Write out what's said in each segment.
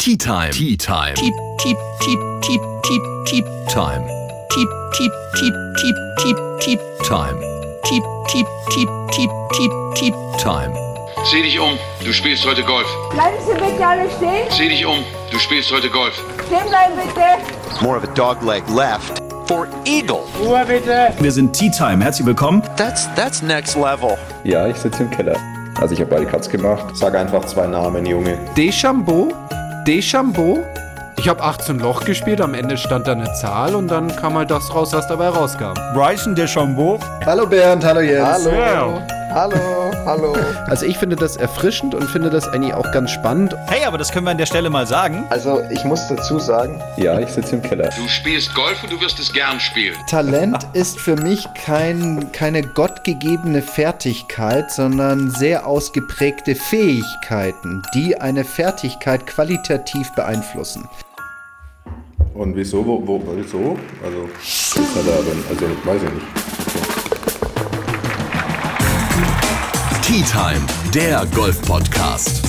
Tea Time. Tea Time. Tea, tea, tea, tea, tea, tea Time. Tea, tea, tea, tea, tea, tea Time. Tea, tea, tea, tea, tea, tea Time. Sieh dich um, du spielst heute Golf. Bleiben Sie bitte alle stehen. Sieh dich um, du spielst heute Golf. Stehen bleiben bitte. more of a dog leg left for eagle. Ruhe bitte. Wir sind Tea Time. Herzlich willkommen. That's that's next level. Ja, ich sitze im Keller. Also ich habe beide Cuts gemacht. Sag einfach zwei Namen, Junge. Deschambeau, Deschambeau. Ich habe 18 Loch gespielt, am Ende stand da eine Zahl und dann kam halt das raus, was dabei rauskam. Bryson DeChambeau. Hallo Bernd, hallo Jens. Hallo. Hallo, hallo. Also ich finde das erfrischend und finde das eigentlich auch ganz spannend. Hey, aber das können wir an der Stelle mal sagen. Also ich muss dazu sagen, Ja, ich sitze im Keller. Du spielst Golf und du wirst es gern spielen. Talent ist für mich kein, keine gottgegebene Fertigkeit, sondern sehr ausgeprägte Fähigkeiten, die eine Fertigkeit qualitativ beeinflussen. Und wieso, wo, wo, wieso? Also, ist er da also, weiß ich nicht. Tea Time, der Golf-Podcast.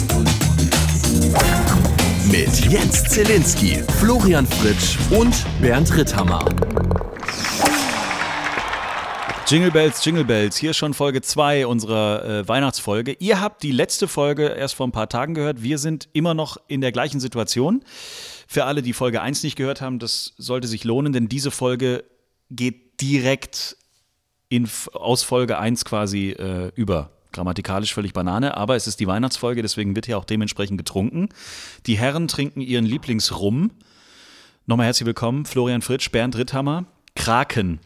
Mit Jens Zelinski, Florian Fritsch und Bernd Ritthammer. Jingle Bells, Jingle Bells. Hier schon Folge 2 unserer äh, Weihnachtsfolge. Ihr habt die letzte Folge erst vor ein paar Tagen gehört. Wir sind immer noch in der gleichen Situation. Für alle, die Folge 1 nicht gehört haben, das sollte sich lohnen, denn diese Folge geht direkt in, aus Folge 1 quasi äh, über. Grammatikalisch völlig Banane, aber es ist die Weihnachtsfolge, deswegen wird hier auch dementsprechend getrunken. Die Herren trinken ihren Lieblingsrum. Nochmal herzlich willkommen, Florian Fritsch, Bernd Ritthammer, Kraken.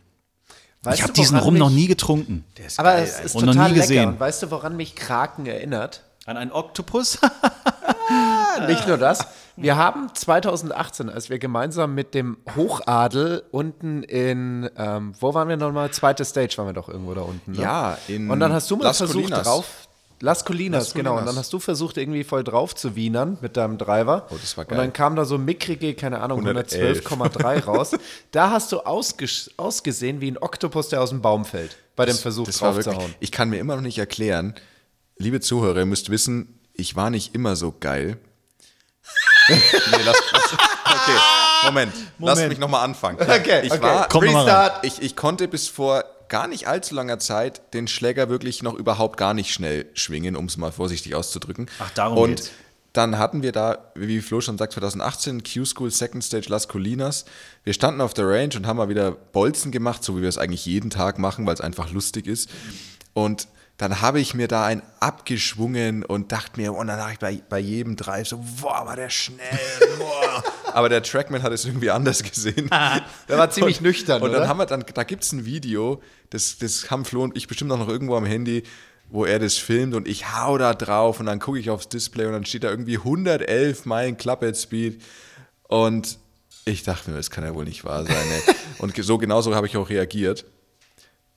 Weißt ich habe diesen Rum mich- noch nie getrunken. Aber es ist Und noch total nie lecker. gesehen. Und weißt du, woran mich Kraken erinnert? An einen Oktopus? Nicht nur das. Wir haben 2018, als wir gemeinsam mit dem Hochadel unten in, ähm, wo waren wir nochmal? Zweite Stage waren wir doch irgendwo da unten. Ne? Ja, in Und dann hast du mal Las versucht Colinas. drauf. Las Colinas, Las genau. Und Colinas. dann hast du versucht, irgendwie voll drauf zu wienern mit deinem Driver. Oh, das war Und geil. dann kam da so mickrige, keine Ahnung, 111. 112,3 raus. Da hast du ausges ausgesehen wie ein Oktopus, der aus dem Baum fällt. Bei dem Versuch das drauf zu wirklich, hauen. ich kann mir immer noch nicht erklären, liebe Zuhörer, ihr müsst wissen, ich war nicht immer so geil. Nee, lass, lass, okay, Moment, lass mich nochmal anfangen. Okay, ich okay. war, Komm noch mal Restart. ich, ich konnte bis vor gar nicht allzu langer Zeit den Schläger wirklich noch überhaupt gar nicht schnell schwingen, um es mal vorsichtig auszudrücken. Ach, darum Und geht's. dann hatten wir da, wie Flo schon sagt, 2018 Q-School Second Stage Las Colinas. Wir standen auf der Range und haben mal wieder Bolzen gemacht, so wie wir es eigentlich jeden Tag machen, weil es einfach lustig ist. Und dann habe ich mir da einen abgeschwungen und dachte mir, und dann dachte ich bei, bei jedem Drive so, boah, war der schnell. Boah. Aber der Trackman hat es irgendwie anders gesehen. Der war ziemlich nüchtern, Und dann oder? haben wir dann, da gibt es ein Video, das, das haben Flo und ich bestimmt auch noch irgendwo am Handy, wo er das filmt und ich hau da drauf und dann gucke ich aufs Display und dann steht da irgendwie 111 Meilen Clubhead Speed und ich dachte mir, das kann ja wohl nicht wahr sein. ey. und so genauso habe ich auch reagiert.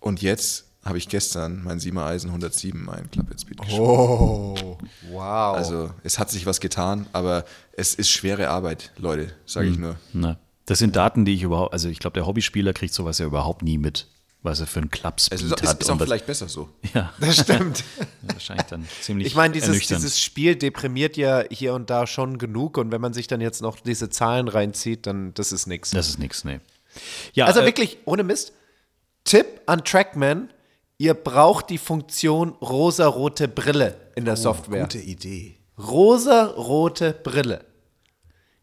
Und jetzt habe ich gestern mein 7er Eisen 107 Meilen Clubhead Speed geschafft. Oh, wow. Also es hat sich was getan, aber es ist schwere Arbeit, Leute, sage ich nur. Ne. Das sind Daten, die ich überhaupt, also ich glaube, der Hobbyspieler kriegt sowas ja überhaupt nie mit, was er für einen Clubspeed Es ist, es hat. ist auch vielleicht besser so. ja, das stimmt. wahrscheinlich dann ziemlich Ich meine, dieses, dieses Spiel deprimiert ja hier und da schon genug und wenn man sich dann jetzt noch diese Zahlen reinzieht, dann das ist nichts. das ist nichts, nee. Ja, Also äh, wirklich, ohne Mist, Tipp an Trackman, ihr braucht die Funktion rosarote Brille in der Software. Gute Idee. Rosarote Brille.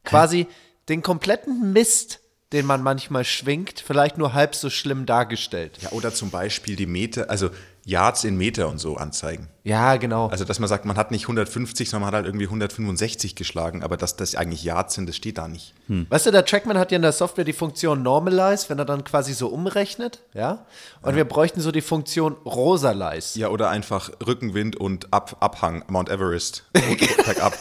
Quasi den kompletten Mist, den man manchmal schwingt, vielleicht nur halb so schlimm dargestellt. Ja, oder zum Beispiel die Meter, also Yards in Meter und so anzeigen. Ja, genau. Also, dass man sagt, man hat nicht 150, sondern man hat halt irgendwie 165 geschlagen, aber dass das eigentlich Yards sind, das steht da nicht. Weißt du, der Trackman hat ja in der Software die Funktion Normalize, wenn er dann quasi so umrechnet, ja? Und wir bräuchten so die Funktion Rosalize. Ja, oder einfach Rückenwind und Ab Abhang, Mount Everest, bergab.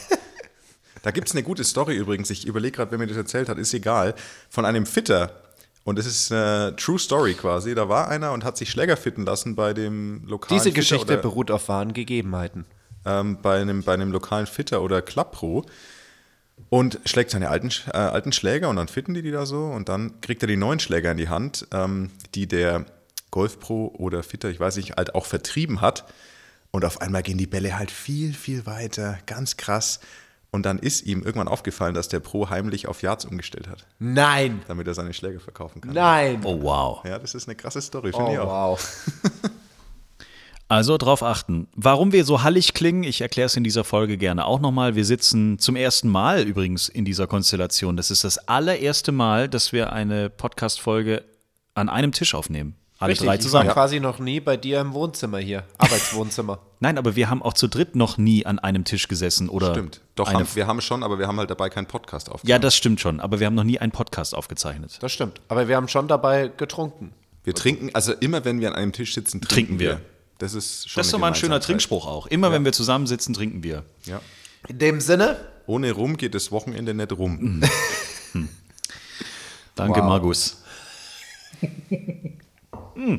Da gibt es eine gute Story übrigens, ich überlege gerade, wer mir das erzählt hat, ist egal, von einem Fitter. Und das ist eine True Story quasi. Da war einer und hat sich Schläger fitten lassen bei dem lokalen Diese Fitter Geschichte oder- beruht auf wahren Gegebenheiten. ähm, bei, einem, bei einem lokalen Fitter oder Club Pro und schlägt seine alten, äh, alten Schläger und dann fitten die die da so. Und dann kriegt er die neuen Schläger in die Hand, ähm, die der Golf Pro oder Fitter, ich weiß nicht, halt auch vertrieben hat. Und auf einmal gehen die Bälle halt viel, viel weiter, ganz krass Und dann ist ihm irgendwann aufgefallen, dass der Pro heimlich auf Yards umgestellt hat, Nein. damit er seine Schläger verkaufen kann. Nein. Oh, wow. Ja, das ist eine krasse Story, finde Oh, ich auch. wow. Also drauf achten. Warum wir so hallig klingen, ich erkläre es in dieser Folge gerne auch nochmal. Wir sitzen zum ersten Mal übrigens in dieser Konstellation. Das ist das allererste Mal, dass wir eine Podcast-Folge an einem Tisch aufnehmen. Alle Richtig, drei ich zusammen. war quasi noch nie bei dir im Wohnzimmer hier. Arbeitswohnzimmer. Nein, aber wir haben auch zu dritt noch nie an einem Tisch gesessen oder. Stimmt. Doch, haben, wir haben schon, aber wir haben halt dabei keinen Podcast aufgenommen. Ja, das stimmt schon, aber wir haben noch nie einen Podcast aufgezeichnet. Das stimmt. Aber wir haben schon dabei getrunken. Wir trinken, also immer wenn wir an einem Tisch sitzen, trinken, Trinken wir. wir. Das ist schon Das ist doch mal ein schöner. Trinkspruch auch. Immer wenn wir zusammensitzen, trinken wir. Ja. In dem Sinne, Ohne Rum geht das Wochenende nicht rum. Danke, Wow. Margus.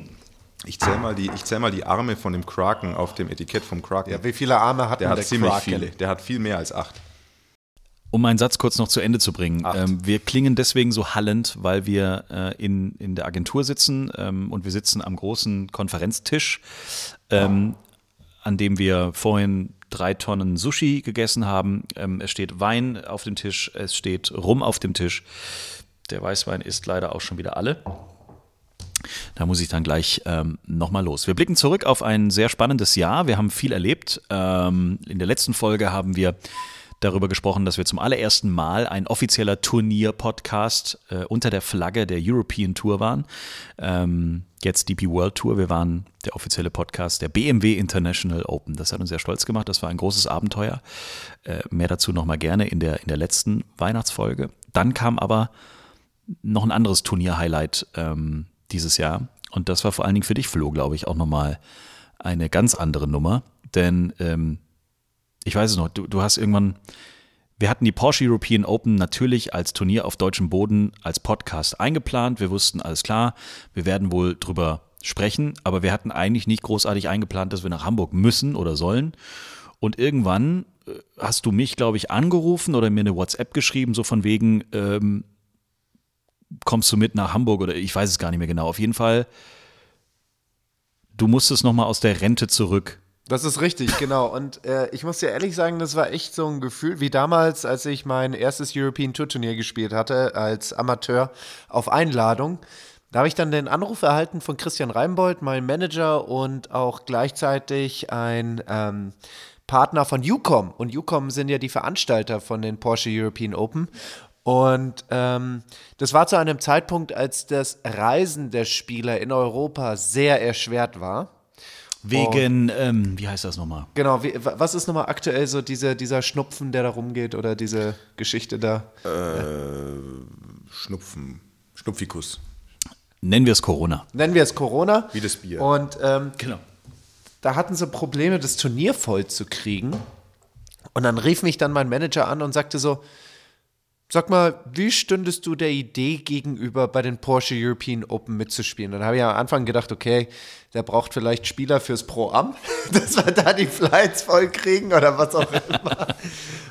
Ich zähle mal, die- ich zähl mal die Arme von dem Kraken auf dem Etikett vom Kraken. ja, wie viele Arme hat der denn hat ziemlich Kraken? viele. Der hat viel mehr als acht. Um meinen Satz kurz noch zu Ende zu bringen. Ähm, wir klingen deswegen so hallend, weil wir äh, in, in der Agentur sitzen ähm, und wir sitzen am großen Konferenztisch, ähm, an dem wir vorhin drei Tonnen Sushi gegessen haben. Ähm, es steht Wein auf dem Tisch, es steht Rum auf dem Tisch. Der Weißwein ist leider auch schon wieder alle. Da muss ich dann gleich ähm, nochmal los. Wir blicken zurück auf ein sehr spannendes Jahr. Wir haben viel erlebt. Ähm, in der letzten Folge haben wir darüber gesprochen, dass wir zum allerersten Mal ein offizieller Turnier-Podcast äh, unter der Flagge der European Tour waren. Ähm, jetzt DP World Tour. Wir waren der offizielle Podcast der BMW International Open. Das hat uns sehr stolz gemacht. Das war ein großes Abenteuer. Äh, mehr dazu nochmal gerne in der, in der letzten Weihnachtsfolge. Dann kam aber noch ein anderes Turnier-Highlight ähm, dieses Jahr. Und das war vor allen Dingen für dich, Flo, glaube ich, auch nochmal eine ganz andere Nummer. Denn ähm, ich weiß es noch, du, du hast irgendwann, wir hatten die Porsche European Open natürlich als Turnier auf deutschem Boden als Podcast eingeplant. Wir wussten, alles klar, wir werden wohl drüber sprechen, aber wir hatten eigentlich nicht großartig eingeplant, dass wir nach Hamburg müssen oder sollen. Und irgendwann äh, hast du mich, glaube ich, angerufen oder mir eine WhatsApp geschrieben, so von wegen, ähm, kommst du mit nach Hamburg oder ich weiß es gar nicht mehr genau. Auf jeden Fall, du musstest nochmal aus der Rente zurück. Das ist richtig, genau. Und äh, ich muss dir ehrlich sagen, das war echt so ein Gefühl wie damals, als ich mein erstes European Tour Turnier gespielt hatte als Amateur auf Einladung. Da habe ich dann den Anruf erhalten von Christian Reimbold, mein Manager und auch gleichzeitig ein ähm, Partner von UCOM. Und UCOM sind ja die Veranstalter von den Porsche European Open. Und ähm, das war zu einem Zeitpunkt, als das Reisen der Spieler in Europa sehr erschwert war. Wegen, ähm, wie heißt das nochmal? Genau, wie, wa- was ist nochmal aktuell so diese, dieser Schnupfen, der da rumgeht oder diese Geschichte da? Schnupfen, Schnupfikus. Nennen wir es Corona. Nennen wir es Corona. Wie das Bier. Und ähm, Genau. da hatten sie Probleme, das Turnier voll zu kriegen. Und dann rief mich dann mein Manager an und sagte so, sag mal, wie stündest du der Idee gegenüber, bei den Porsche European Open mitzuspielen? Dann habe ich am Anfang gedacht, okay, der braucht vielleicht Spieler fürs Pro-Am, dass wir da die Flights voll kriegen oder was auch immer.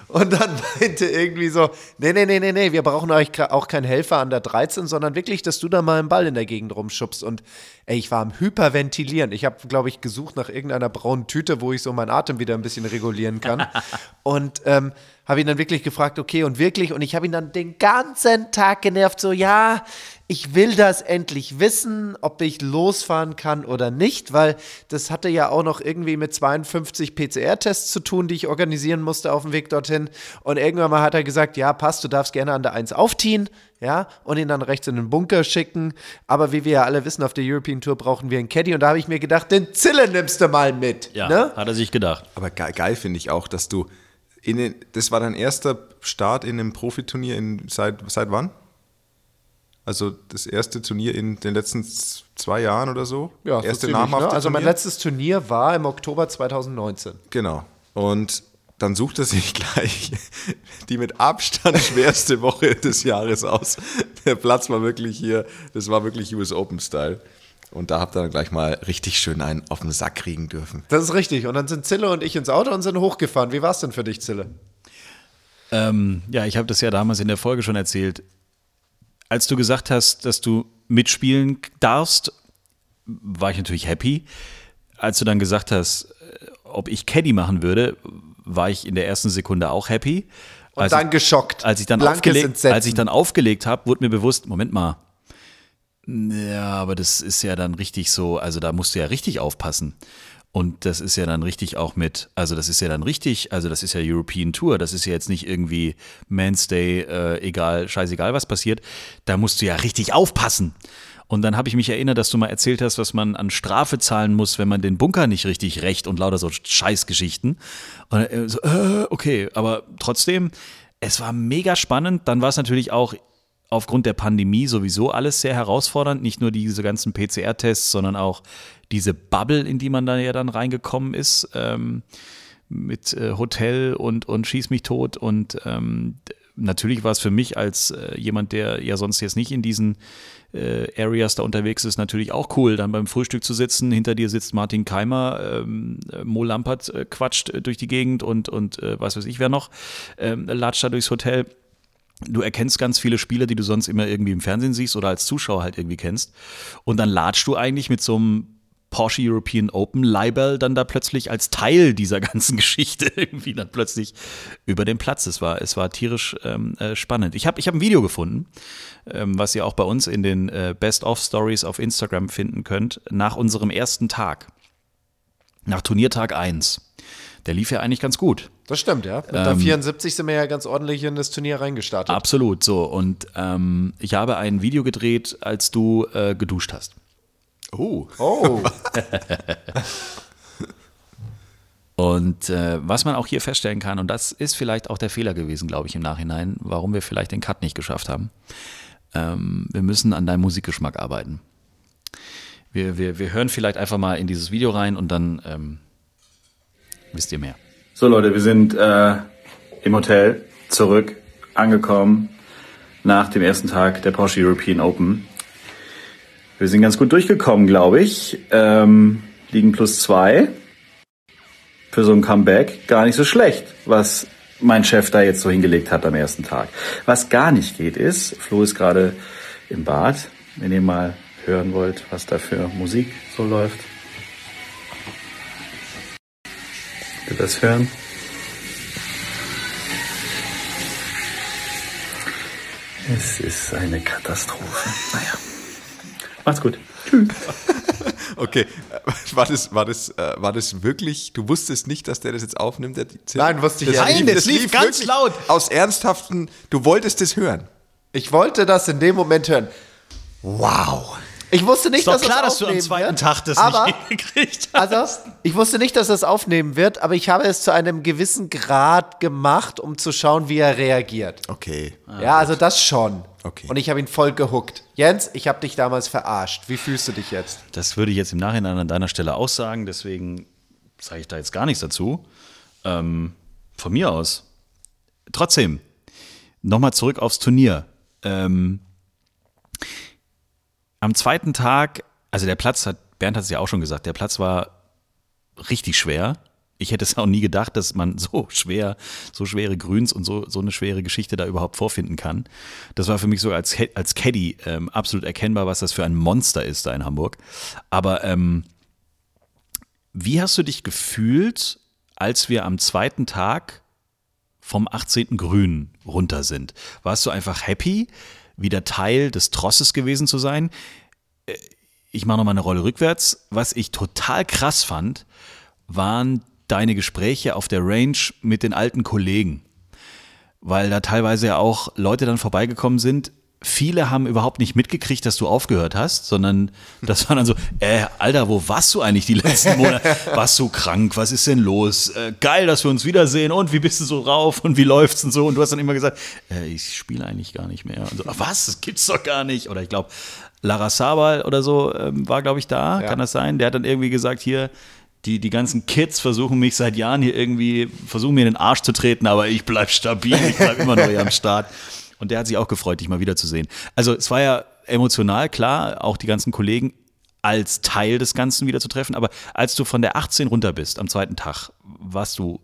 Und dann meinte irgendwie so, nee, nee, nee, nee, nee, wir brauchen euch auch keinen Helfer an der 13, sondern wirklich, dass du da mal einen Ball in der Gegend rumschubst. Und ey, ich war am Hyperventilieren. Ich habe, glaube ich, gesucht nach irgendeiner braunen Tüte, wo ich so meinen Atem wieder ein bisschen regulieren kann. und ähm, habe ihn dann wirklich gefragt, okay, und wirklich, und ich habe ihn dann den ganzen Tag genervt, so, ja, ich will das endlich wissen, ob ich losfahren kann oder nicht, weil das hatte ja auch noch irgendwie mit 52 PCR-Tests zu tun, die ich organisieren musste auf dem Weg dorthin. Und irgendwann mal hat er gesagt, ja, passt, du darfst gerne an der 1 aufziehen, ja, und ihn dann rechts in den Bunker schicken. Aber wie wir ja alle wissen, auf der European Tour brauchen wir einen Caddy. Und da habe ich mir gedacht, den Zille nimmst du mal mit. Ja, Ne? hat er sich gedacht. Aber geil, geil finde ich auch, dass du den, das war dein erster Start in einem Profiturnier in, seit, seit wann? Also das erste Turnier in den letzten zwei Jahren oder so? Ja, so erste ziemlich, namhafte ne? Also mein Turnier? letztes Turnier war im Oktober 2019. Genau. Und dann sucht er sich gleich die mit Abstand schwerste Woche des Jahres aus. Der Platz war wirklich hier, das war wirklich US Open Style. Und da habt ihr dann gleich mal richtig schön einen auf den Sack kriegen dürfen. Das ist richtig. Und dann sind Zille und ich ins Auto und sind hochgefahren. Wie war es denn für dich, Zille? Ähm, ja, ich habe das ja damals in der Folge schon erzählt. Als du gesagt hast, dass du mitspielen darfst, war ich natürlich happy. Als du dann gesagt hast, äh, ob ich Caddy machen würde, war ich in der ersten Sekunde auch happy. Und Als dann ich, geschockt. Als ich dann Blankes aufgelegt, Entsetzen. als ich dann aufgelegt habe, wurde mir bewusst, Moment mal. Ja, aber das ist ja dann richtig so, also da musst du ja richtig aufpassen. Und das ist ja dann richtig auch mit, also das ist ja dann richtig, also das ist ja European Tour, das ist ja jetzt nicht irgendwie Man's Day, äh, egal, scheißegal, was passiert. Da musst du ja richtig aufpassen. Und dann habe ich mich erinnert, dass du mal erzählt hast, was man an Strafe zahlen muss, wenn man den Bunker nicht richtig rächt und lauter so Scheißgeschichten. Und äh, so, äh, okay, aber trotzdem, es war mega spannend. Dann war es natürlich auch aufgrund der Pandemie sowieso alles sehr herausfordernd. Nicht nur diese ganzen PCR-Tests, sondern auch diese Bubble, in die man da ja dann reingekommen ist. Ähm, mit äh, Hotel und, und Schieß mich tot. Und ähm, natürlich war es für mich als äh, jemand, der ja sonst jetzt nicht in diesen äh, Areas da unterwegs ist, natürlich auch cool, dann beim Frühstück zu sitzen. Hinter dir sitzt Martin Keimer, ähm, äh, Mo Lampert äh, quatscht äh, durch die Gegend und, und äh, was weiß ich wer noch, ähm, latscht da durchs Hotel. Du erkennst ganz viele Spieler, die du sonst immer irgendwie im Fernsehen siehst oder als Zuschauer halt irgendwie kennst. Und dann latschst du eigentlich mit so einem Porsche European Open Libel dann da plötzlich als Teil dieser ganzen Geschichte irgendwie dann plötzlich über den Platz. Es war, es war tierisch ähm, äh, spannend. Ich habe ich hab ein Video gefunden, ähm, was ihr auch bei uns in den äh, Best-of-Stories auf Instagram finden könnt, nach unserem ersten Tag. Nach Turniertag 1. Der lief ja eigentlich ganz gut. Das stimmt, ja. Mit der Ähm, 74 sind wir ja ganz ordentlich in das Turnier reingestartet. Absolut, so. Und ähm, ich habe ein Video gedreht, als du äh, geduscht hast. Oh. Oh. Und äh, was man auch hier feststellen kann, und das ist vielleicht auch der Fehler gewesen, glaube ich, im Nachhinein, warum wir vielleicht den Cut nicht geschafft haben. Ähm, wir müssen an deinem Musikgeschmack arbeiten. Wir, wir, wir hören vielleicht einfach mal in dieses Video rein und dann ähm, wisst ihr mehr. So Leute, wir sind äh, im Hotel zurück, angekommen nach dem ersten Tag der Porsche European Open. Wir sind ganz gut durchgekommen, glaube ich. Ähm, liegen plus zwei. Für so ein Comeback gar nicht so schlecht, was mein Chef da jetzt so hingelegt hat am ersten Tag. Was gar nicht geht ist, Flo ist gerade im Bad, wenn ihr mal hören wollt, was da für Musik so läuft. Ihr das hören? Es ist eine Katastrophe. Naja. Macht's gut. Okay, äh, war das, war, das, äh, war das wirklich, du wusstest nicht, dass der das jetzt aufnimmt? Der, Nein, wusste ich das ja lief, nicht. das Das lief ganz laut. Aus ernsthaften, du wolltest es hören. Ich wollte das in dem Moment hören. Wow. Ich wusste nicht, Ist doch dass klar, das dass du am aufnehmen zweiten wird, Tag das aber, nicht hingekriegt hast. Also, ich wusste nicht, dass das aufnehmen wird, aber ich habe es zu einem gewissen Grad gemacht, um zu schauen, wie er reagiert. Okay. ja, also das schon. Okay. Und ich habe ihn voll gehuckt. Jens, ich habe dich damals verarscht. Wie fühlst du dich jetzt? Das würde ich jetzt im Nachhinein an deiner Stelle auch sagen, deswegen sage ich da jetzt gar nichts dazu. Ähm, von mir aus. Trotzdem, nochmal zurück aufs Turnier. Ähm, am zweiten Tag, also der Platz hat, Bernd hat es ja auch schon gesagt, der Platz war richtig schwer. Ich hätte es auch nie gedacht, dass man so schwer, so schwere Grüns und so, so eine schwere Geschichte da überhaupt vorfinden kann. Das war für mich sogar als, als Caddy ähm, absolut erkennbar, was das für ein Monster ist da in Hamburg. Aber ähm, wie hast du dich gefühlt, als wir am zweiten Tag vom 18. Grün runter sind? Warst du einfach happy, wieder Teil des Trosses gewesen zu sein? Äh, Ich mache nochmal eine Rolle rückwärts. Was ich total krass fand, waren deine Gespräche auf der Range mit den alten Kollegen. Weil da teilweise ja auch Leute dann vorbeigekommen sind. Viele haben überhaupt nicht mitgekriegt, dass du aufgehört hast, sondern das war dann so, äh, Alter, wo warst du eigentlich die letzten Monate? Warst du krank? Was ist denn los? Äh, geil, dass wir uns wiedersehen und wie bist du so drauf und wie läuft's und so? Und du hast dann immer gesagt, äh, ich spiele eigentlich gar nicht mehr. Und so, "Ah, was? Das gibt's doch gar nicht. Oder ich glaube, Lara Sabal oder so ähm, war, glaube ich, da. Ja. Kann das sein? Der hat dann irgendwie gesagt, hier, die, die ganzen Kids versuchen mich seit Jahren hier irgendwie, versuchen mir in den Arsch zu treten, aber ich bleib stabil, ich bleib immer noch hier am Start. Und der hat sich auch gefreut, dich mal wiederzusehen. Also es war ja emotional, klar, auch die ganzen Kollegen als Teil des Ganzen wieder zu treffen, aber als du von der 18 runter bist am zweiten Tag, warst du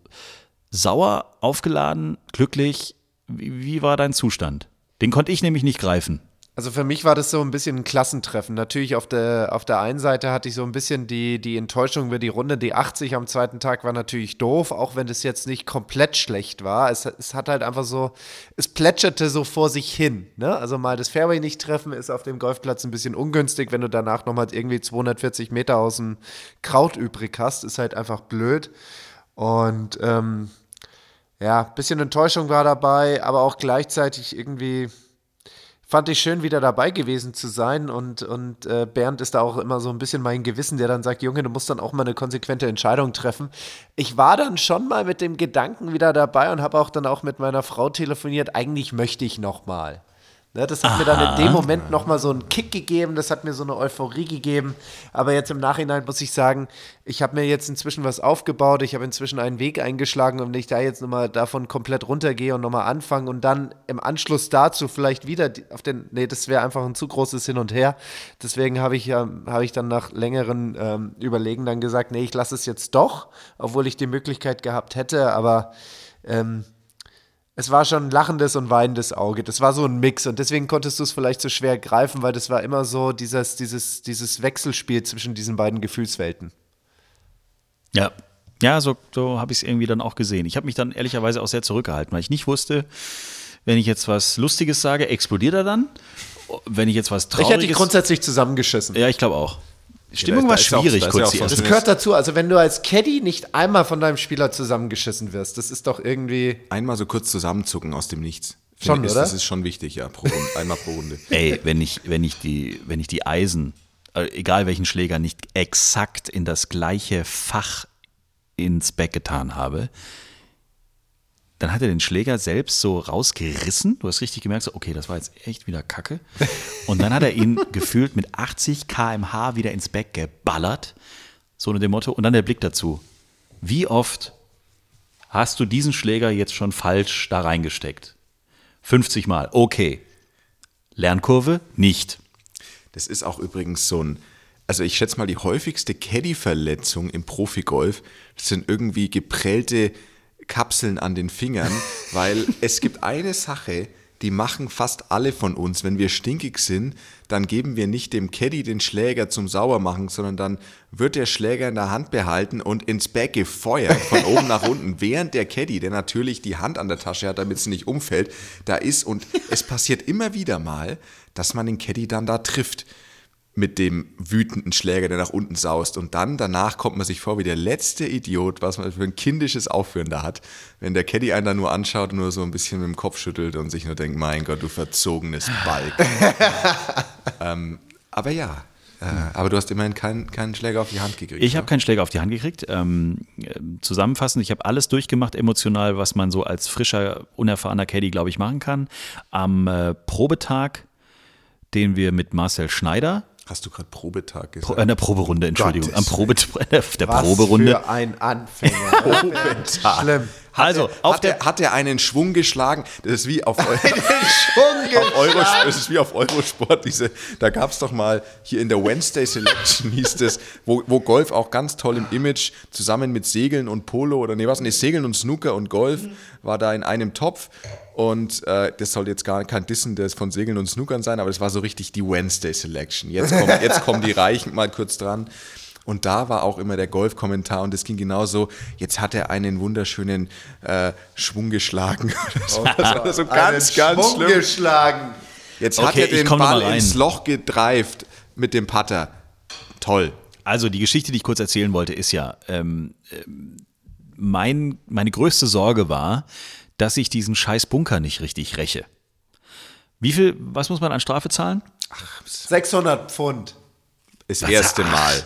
sauer, aufgeladen, glücklich? Wie, wie war dein Zustand? Den konnte ich nämlich nicht greifen. Also für mich war das so ein bisschen ein Klassentreffen. Natürlich auf der, auf der einen Seite hatte ich so ein bisschen die, die Enttäuschung über die Runde. Die 80 am zweiten Tag war natürlich doof, auch wenn das jetzt nicht komplett schlecht war. Es, es hat halt einfach so, es plätscherte so vor sich hin. Ne? Also mal das Fairway nicht treffen ist auf dem Golfplatz ein bisschen ungünstig, wenn du danach nochmal irgendwie 240 Meter aus dem Kraut übrig hast. Ist halt einfach blöd. Und ähm, ja, bisschen Enttäuschung war dabei, aber auch gleichzeitig irgendwie fand ich schön, wieder dabei gewesen zu sein. Und, und äh, Bernd ist da auch immer so ein bisschen mein Gewissen, der dann sagt, Junge, du musst dann auch mal eine konsequente Entscheidung treffen. Ich war dann schon mal mit dem Gedanken wieder dabei und habe auch dann auch mit meiner Frau telefoniert, eigentlich möchte ich noch mal. Ne, das hat mir dann in dem Moment nochmal so einen Kick gegeben, das hat mir so eine Euphorie gegeben. Aber jetzt im Nachhinein muss ich sagen, ich habe mir jetzt inzwischen was aufgebaut, ich habe inzwischen einen Weg eingeschlagen und wenn ich da jetzt nochmal davon komplett runtergehe und nochmal anfange und dann im Anschluss dazu vielleicht wieder auf den, nee, das wäre einfach ein zu großes Hin und Her. Deswegen habe ich, ähm, habe ich dann nach längeren ähm, Überlegen dann gesagt, nee, ich lasse es jetzt doch, obwohl ich die Möglichkeit gehabt hätte, aber ähm, es war schon ein lachendes und weinendes Auge. Das war so ein Mix und deswegen konntest du es vielleicht so schwer greifen, weil das war immer so dieses, dieses, dieses Wechselspiel zwischen diesen beiden Gefühlswelten. Ja. Ja, so, so habe ich es irgendwie dann auch gesehen. Ich habe mich dann ehrlicherweise auch sehr zurückgehalten, weil ich nicht wusste, wenn ich jetzt was Lustiges sage, explodiert er dann? Wenn ich jetzt was Ich Trauriges... hätte dich grundsätzlich zusammengeschissen. Ja, ich glaube auch. Stimmung war ist ja auch- schwierig da ist ja kurz auch so erste. Das gehört dazu. Also wenn du als Caddy nicht einmal von deinem Spieler zusammengeschissen wirst, das ist doch irgendwie. Einmal so kurz zusammenzucken aus dem Nichts. Schon, Finde ich, oder? Das ist schon wichtig, ja. Pro Runde, einmal pro Runde. Ey, wenn ich, wenn ich die, wenn ich die Eisen, äh, egal welchen Schläger, nicht exakt in das gleiche Fach ins Back getan habe, dann hat er den Schläger selbst so rausgerissen. Du hast richtig gemerkt, so, okay, das war jetzt echt wieder Kacke. Und dann hat er ihn gefühlt mit 80 km/h wieder ins Back geballert. So mit dem Motto. Und dann der Blick dazu. Wie oft hast du diesen Schläger jetzt schon falsch da reingesteckt? 50 Mal. Okay. Lernkurve? Nicht. Das ist auch übrigens so ein, also ich schätze mal, die häufigste Caddy-Verletzung im Profigolf das sind irgendwie geprellte Kapseln an den Fingern, weil es gibt eine Sache, die machen fast alle von uns. Wenn wir stinkig sind, dann geben wir nicht dem Caddy den Schläger zum Saubermachen, sondern dann wird der Schläger in der Hand behalten und ins Back gefeuert, von oben nach unten, während der Caddy, der natürlich die Hand an der Tasche hat, damit es nicht umfällt, da ist. Und es passiert immer wieder mal, dass man den Caddy dann da trifft mit dem wütenden Schläger, der nach unten saust. Und dann, danach kommt man sich vor wie der letzte Idiot, was man für ein kindisches Aufführen da hat, wenn der Caddy einen da nur anschaut und nur so ein bisschen mit dem Kopf schüttelt und sich nur denkt, mein Gott, du verzogenes Balk. ähm, aber ja, äh, aber du hast immerhin keinen, keinen Schläger auf die Hand gekriegt. Ich ne? habe keinen Schläger auf die Hand gekriegt. Ähm, äh, zusammenfassend, ich habe alles durchgemacht emotional, was man so als frischer, unerfahrener Caddy, glaube ich, machen kann. Am äh, Probetag, den wir mit Marcel Schneider, Hast du gerade Probetag Pro, gesagt? äh, in der Proberunde, Entschuldigung, Gottes am Probe, der, der Was Proberunde. für ein Anfänger. Schlimm. Also, auf hat, der, er, hat er einen Schwung geschlagen? Das ist wie auf, Eu auf Eurosport, das ist wie auf Eurosport. Diese, da gab es doch mal hier in der Wednesday Selection hieß es, wo, wo Golf auch ganz toll im Image zusammen mit Segeln und Polo oder nee, was? Nee, Segeln und Snooker und Golf war da in einem Topf. Und äh, das soll jetzt gar kein Dissen des von Segeln und Snookern sein, aber das war so richtig die Wednesday Selection. Jetzt, kommt, jetzt kommen die Reichen mal kurz dran. Und da war auch immer der Golfkommentar und es ging genauso, jetzt hat er einen wunderschönen äh, Schwung geschlagen. Oh das war so ganz, ganz Schwung schlimm. geschlagen. Jetzt hat Okay, er ich den Ball ins Loch gedreift mit dem Putter. Toll. Also die Geschichte, die ich kurz erzählen wollte, ist ja, ähm, ähm, mein, meine größte Sorge war, dass ich diesen scheiß Bunker nicht richtig räche. Wie viel, was muss man an Strafe zahlen? 600 Pfund. Das erste Mal.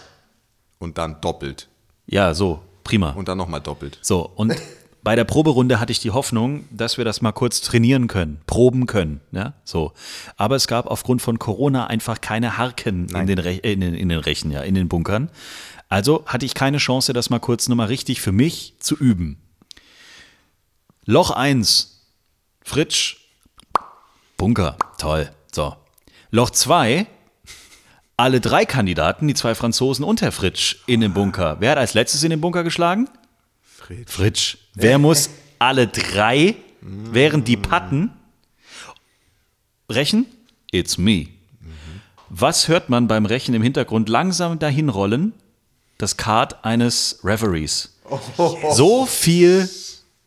Und dann doppelt. Ja, so, prima. Und dann nochmal doppelt. So, und bei der Proberunde hatte ich die Hoffnung, dass wir das mal kurz trainieren können, proben können. Ja, so. Aber es gab aufgrund von Corona einfach keine Harken in den, Re in, den, in den Rechen, ja, in den Bunkern. Also hatte ich keine Chance, das mal kurz nochmal richtig für mich zu üben. Loch 1, Fritsch, Bunker, toll. So. Loch 2, alle drei Kandidaten, die zwei Franzosen und Herr Fritsch in den Bunker. Wer hat als letztes in den Bunker geschlagen? Fritsch. Fritsch. Wer muss alle drei, während die patten, brechen? it's me. Was hört man beim Rechen im Hintergrund langsam dahinrollen? Das Kart eines Referees. So viel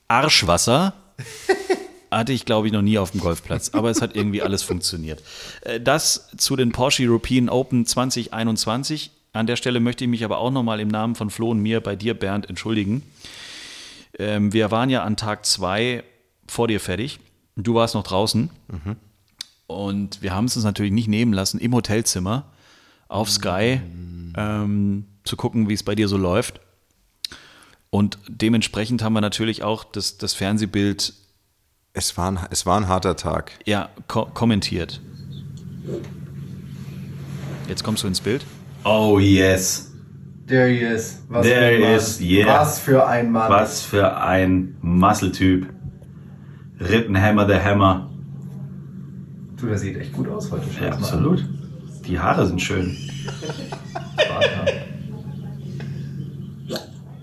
Arschwasser hatte ich, glaube ich, noch nie auf dem Golfplatz. Aber es hat irgendwie alles funktioniert. Äh, Das zu den Porsche European Open 2021. An der Stelle möchte ich mich aber auch nochmal im Namen von Flo und mir bei dir, Bernd, entschuldigen. Ähm, wir waren ja an Tag zwei vor dir fertig. Du warst noch draußen. Und wir haben es uns natürlich nicht nehmen lassen, im Hotelzimmer auf Sky ähm, zu gucken, wie es bei dir so läuft. Und dementsprechend haben wir natürlich auch das, das Fernsehbild Es war ein, es war ein harter Tag. ja, ko kommentiert. Jetzt kommst du ins Bild. Oh yes. There he is. Was für There ein Mann. is, yeah. Was für ein Mann. Was für ein Muscle-Typ. Rittenhammer the Hammer. Du, der sieht echt gut aus heute. Ja, absolut. Die Haare sind schön.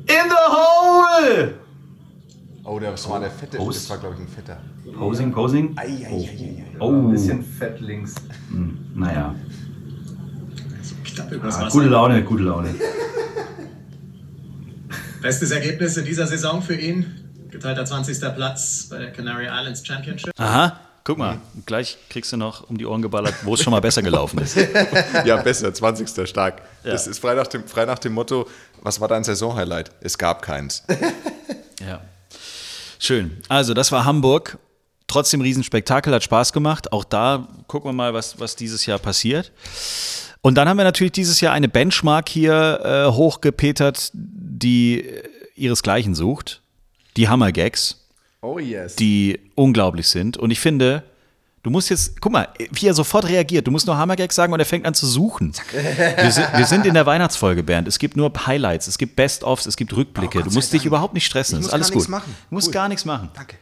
In the hole! Oh, das war der fette. Post. Das war, glaube ich, ein fetter. Posing, posing. Oh. Ein bisschen fett links. Hm, naja. Knapp übers Ah, gute Laune, gute Laune. Bestes Ergebnis in dieser Saison für ihn. Geteilter 20. Platz bei der Canary Islands Championship. Aha, guck mal, gleich kriegst du noch um die Ohren geballert, wo es schon mal besser gelaufen ist. ja, besser, 20. stark. Ja. Das ist frei nach, dem, frei nach dem Motto, was war dein Saisonhighlight? Es gab keins. Ja. Schön. Also, das war Hamburg. Trotzdem Riesenspektakel, hat Spaß gemacht. Auch da gucken wir mal, was, was dieses Jahr passiert. Und dann haben wir natürlich dieses Jahr eine Benchmark hier äh, hochgepetert, die äh, ihresgleichen sucht. Die Hammergags, Oh yes. die unglaublich sind. Und ich finde, du musst jetzt, guck mal, wie er sofort reagiert. Du musst nur Hammergags sagen und er fängt an zu suchen. Wir sind, wir sind in der Weihnachtsfolge, Bernd. Es gibt nur Highlights, es gibt Best-ofs, es gibt Rückblicke. du musst dich überhaupt nicht stressen. Ich ist muss alles gar nichts gut. machen. Du musst Cool. gar nichts machen. Danke.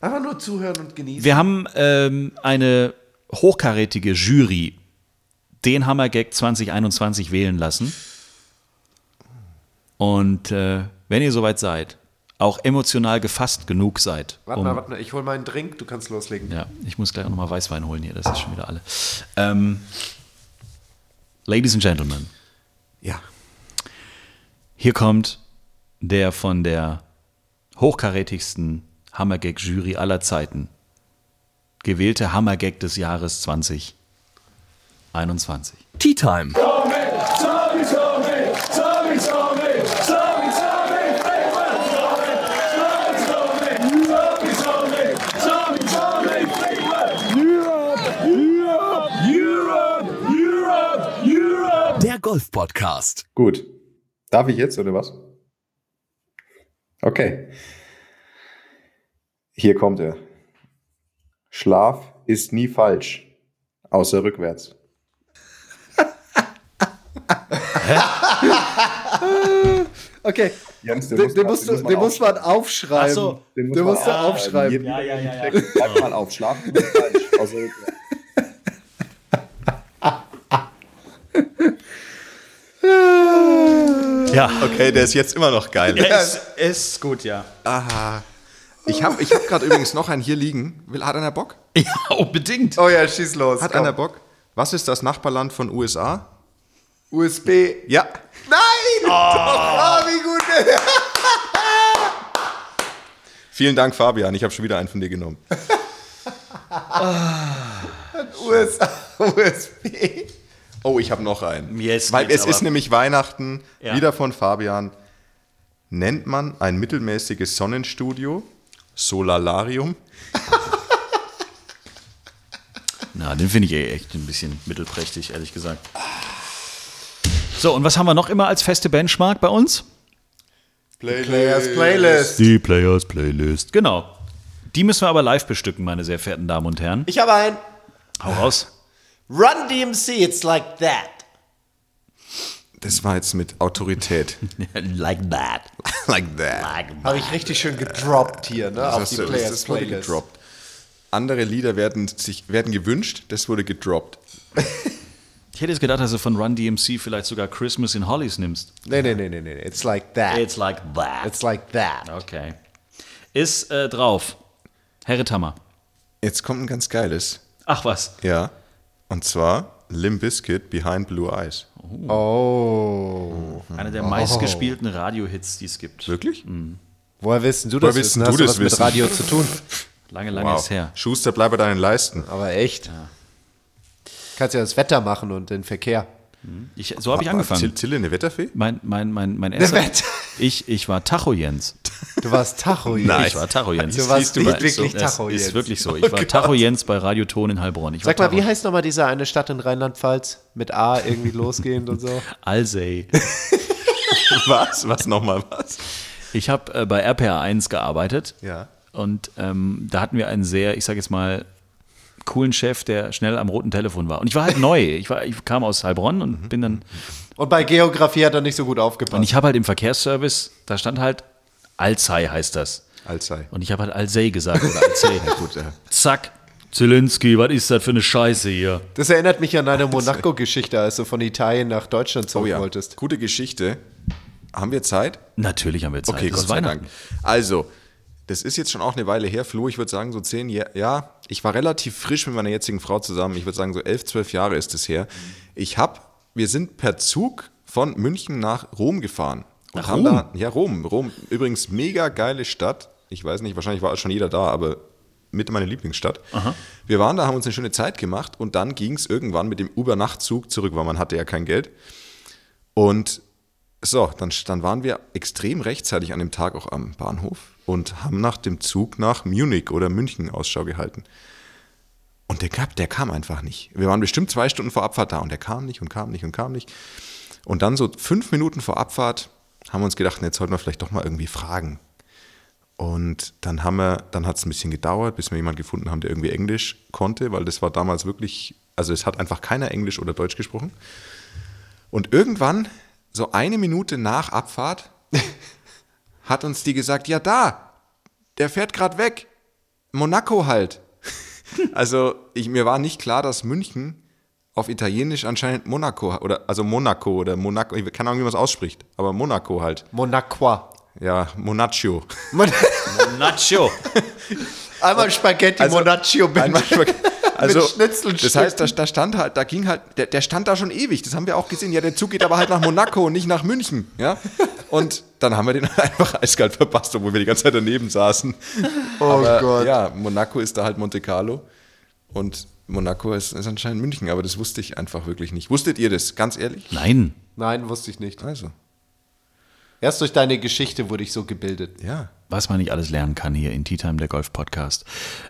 Einfach nur zuhören und genießen. Wir haben ähm, eine hochkarätige Jury den Hammergag 2021 wählen lassen. Und äh, wenn ihr soweit seid, auch emotional gefasst genug seid, Warte um- mal, warte mal, ich hol mal einen Drink, du kannst loslegen. ja, ich muss gleich auch nochmal Weißwein holen hier, das ist schon wieder alle. Ähm, Ladies and Gentlemen. Ja. Hier kommt der von der hochkarätigsten Hammergag-Jury aller Zeiten gewählte Hammergag des Jahres 2021. Tea Time. Der Golf-Podcast. Gut. Darf ich jetzt oder was? Okay. Hier kommt er. Schlaf ist nie falsch, außer rückwärts. Okay. Jens, den, den, musst du, den muss man aufschreiben. Ach so. Den, Den muss musst man du aufschreiben. Ja, ja, ja, ja. Schreib mal auf. Schlaf ist nie falsch, außer rückwärts. Ja. Okay, der ist jetzt immer noch geil. Ja, ist, ist gut, ja. Aha. Ich habe ich hab gerade übrigens noch einen hier liegen. Will, hat einer Bock? Ja, unbedingt. Oh ja, schieß los. Hat komm. einer Bock? Was ist das Nachbarland von USA? USB. Ja. Nein! Doch, ah, wie gut. Vielen Dank, Fabian. Ich habe schon wieder einen von dir genommen. USA, USB. Oh, ich habe noch einen. Jetzt Weil es ist nämlich Weihnachten, Ja. wieder von Fabian. Nennt man ein mittelmäßiges Sonnenstudio Solalarium? Na, den finde ich eh echt ein bisschen mittelprächtig, ehrlich gesagt. So, und was haben wir noch immer als feste Benchmark bei uns? Players Playlist. Die Players Playlist. Genau. Die müssen wir aber live bestücken, meine sehr verehrten Damen und Herren. Ich habe einen. Hau raus. Run DMC, it's like that. Das war jetzt mit Autorität. like that. like that. Habe ich richtig schön gedroppt hier, ne? Das auf hast die du- das- Players das wurde Playlist. gedroppt. Andere Lieder werden, sich, werden gewünscht, das wurde gedroppt. Ich hätte jetzt gedacht, dass du von Run DMC vielleicht sogar Christmas in Hollies nimmst. Nee, nee, nee, nee, nee. It's like that. It's like that. It's like that. Okay. Ist äh, drauf. Herr Ritthammer. Jetzt kommt ein ganz geiles. Ach was. Ja. Und zwar Limp Bizkit Behind Blue Eyes. Oh. Einer der meistgespielten Radiohits, die es gibt. Wirklich? Woher wissen du das? wissen wissen? du Hast du das was mit? Radio zu tun? Lange, lange ist her. Schuster, bleib bei deinen Leisten. Aber echt. Kannst ja das Wetter machen und den Verkehr. Ich, so habe ich Till- angefangen. Tille eine Wetterfee? Mein, mein, mein, mein erster, Wetter- ich, ich war Tacho Jens. Du warst Tacho jetzt. Nein. Ich war Tacho Jens. Du warst mal, wirklich das Tacho Ist Jens. wirklich so. Oh Ich war Gott. Tacho Jens bei Radio Ton in Heilbronn. Ich Sag mal, wie heißt nochmal diese eine Stadt in Rheinland-Pfalz? Mit A irgendwie losgehend und so. Alsey. Was? Was nochmal was? Ich habe äh, bei RPR 1 gearbeitet. Ja. Und ähm, da hatten wir einen sehr, ich sage jetzt mal, coolen Chef, der schnell am roten Telefon war. Und ich war halt neu. Ich, war, ich kam aus Heilbronn Mhm. und bin dann. Und bei Geografie hat er nicht so gut aufgepasst. Und ich habe halt im Verkehrsservice, da stand halt Alzey heißt das. Alzey. Und ich habe halt Alzey gesagt oder Alzey. Gut, ja. Zack. Zelensky, was ist das für eine Scheiße hier? Das erinnert mich an deine Monaco-Geschichte, als du von Italien nach Deutschland Oh zurück ja, wolltest. gute Geschichte. Haben wir Zeit? Natürlich haben wir Zeit. Okay, das Gott ist sei Weihnachten. Dank. Also, das ist jetzt schon auch eine Weile her. Flo, ich würde sagen, so zehn Jahre. Ja, ich war relativ frisch mit meiner jetzigen Frau zusammen. Ich würde sagen, so elf, zwölf Jahre ist es her. Ich habe, wir sind per Zug von München nach Rom gefahren. Und haben Rom? Da, ja, Rom. Rom, übrigens mega geile Stadt. Ich weiß nicht, wahrscheinlich war schon jeder da, aber mit meiner Lieblingsstadt. Wir waren da, haben uns eine schöne Zeit gemacht und dann ging es irgendwann mit dem Uber-Nachtzug zurück, weil man hatte ja kein Geld. Und so, dann, dann waren wir extrem rechtzeitig an dem Tag auch am Bahnhof und haben nach dem Zug nach Munich oder München Ausschau gehalten. Und der, gab, der kam einfach nicht. Wir waren bestimmt zwei Stunden vor Abfahrt da und der kam nicht und kam nicht und kam nicht. Und dann so fünf Minuten vor Abfahrt haben wir uns gedacht, jetzt sollten wir vielleicht doch mal irgendwie fragen. Und dann haben wir, dann hat es ein bisschen gedauert, bis wir jemanden gefunden haben, der irgendwie Englisch konnte, weil das war damals wirklich, also es hat einfach keiner Englisch oder Deutsch gesprochen. Und irgendwann, so eine Minute nach Abfahrt, hat uns die gesagt, ja da, der fährt gerade weg. Monaco halt. Also ich, mir war nicht klar, dass München auf Italienisch anscheinend Monaco oder also Monaco oder Monaco, ich keine Ahnung, wie man es ausspricht, aber Monaco halt. Monaco. Ja, Monaccio. Nacho. Einmal Spaghetti Monaccio bitte. Einmal Spaghetti. Also, das heißt, da, da stand halt, da ging halt, der, der stand da schon ewig, das haben wir auch gesehen. Ja, der Zug geht aber halt nach Monaco und nicht nach München, ja. Und dann haben wir den einfach eiskalt verpasst, obwohl wir die ganze Zeit daneben saßen. Oh aber, Gott. Ja, Monaco ist da halt Monte Carlo und Monaco ist, ist anscheinend München, aber das wusste ich einfach wirklich nicht. Wusstet ihr das, ganz ehrlich? Nein. Nein, wusste ich nicht. Also, Erst durch deine Geschichte wurde ich so gebildet. ja. Was man nicht alles lernen kann hier in Tea Time, der Golf Podcast.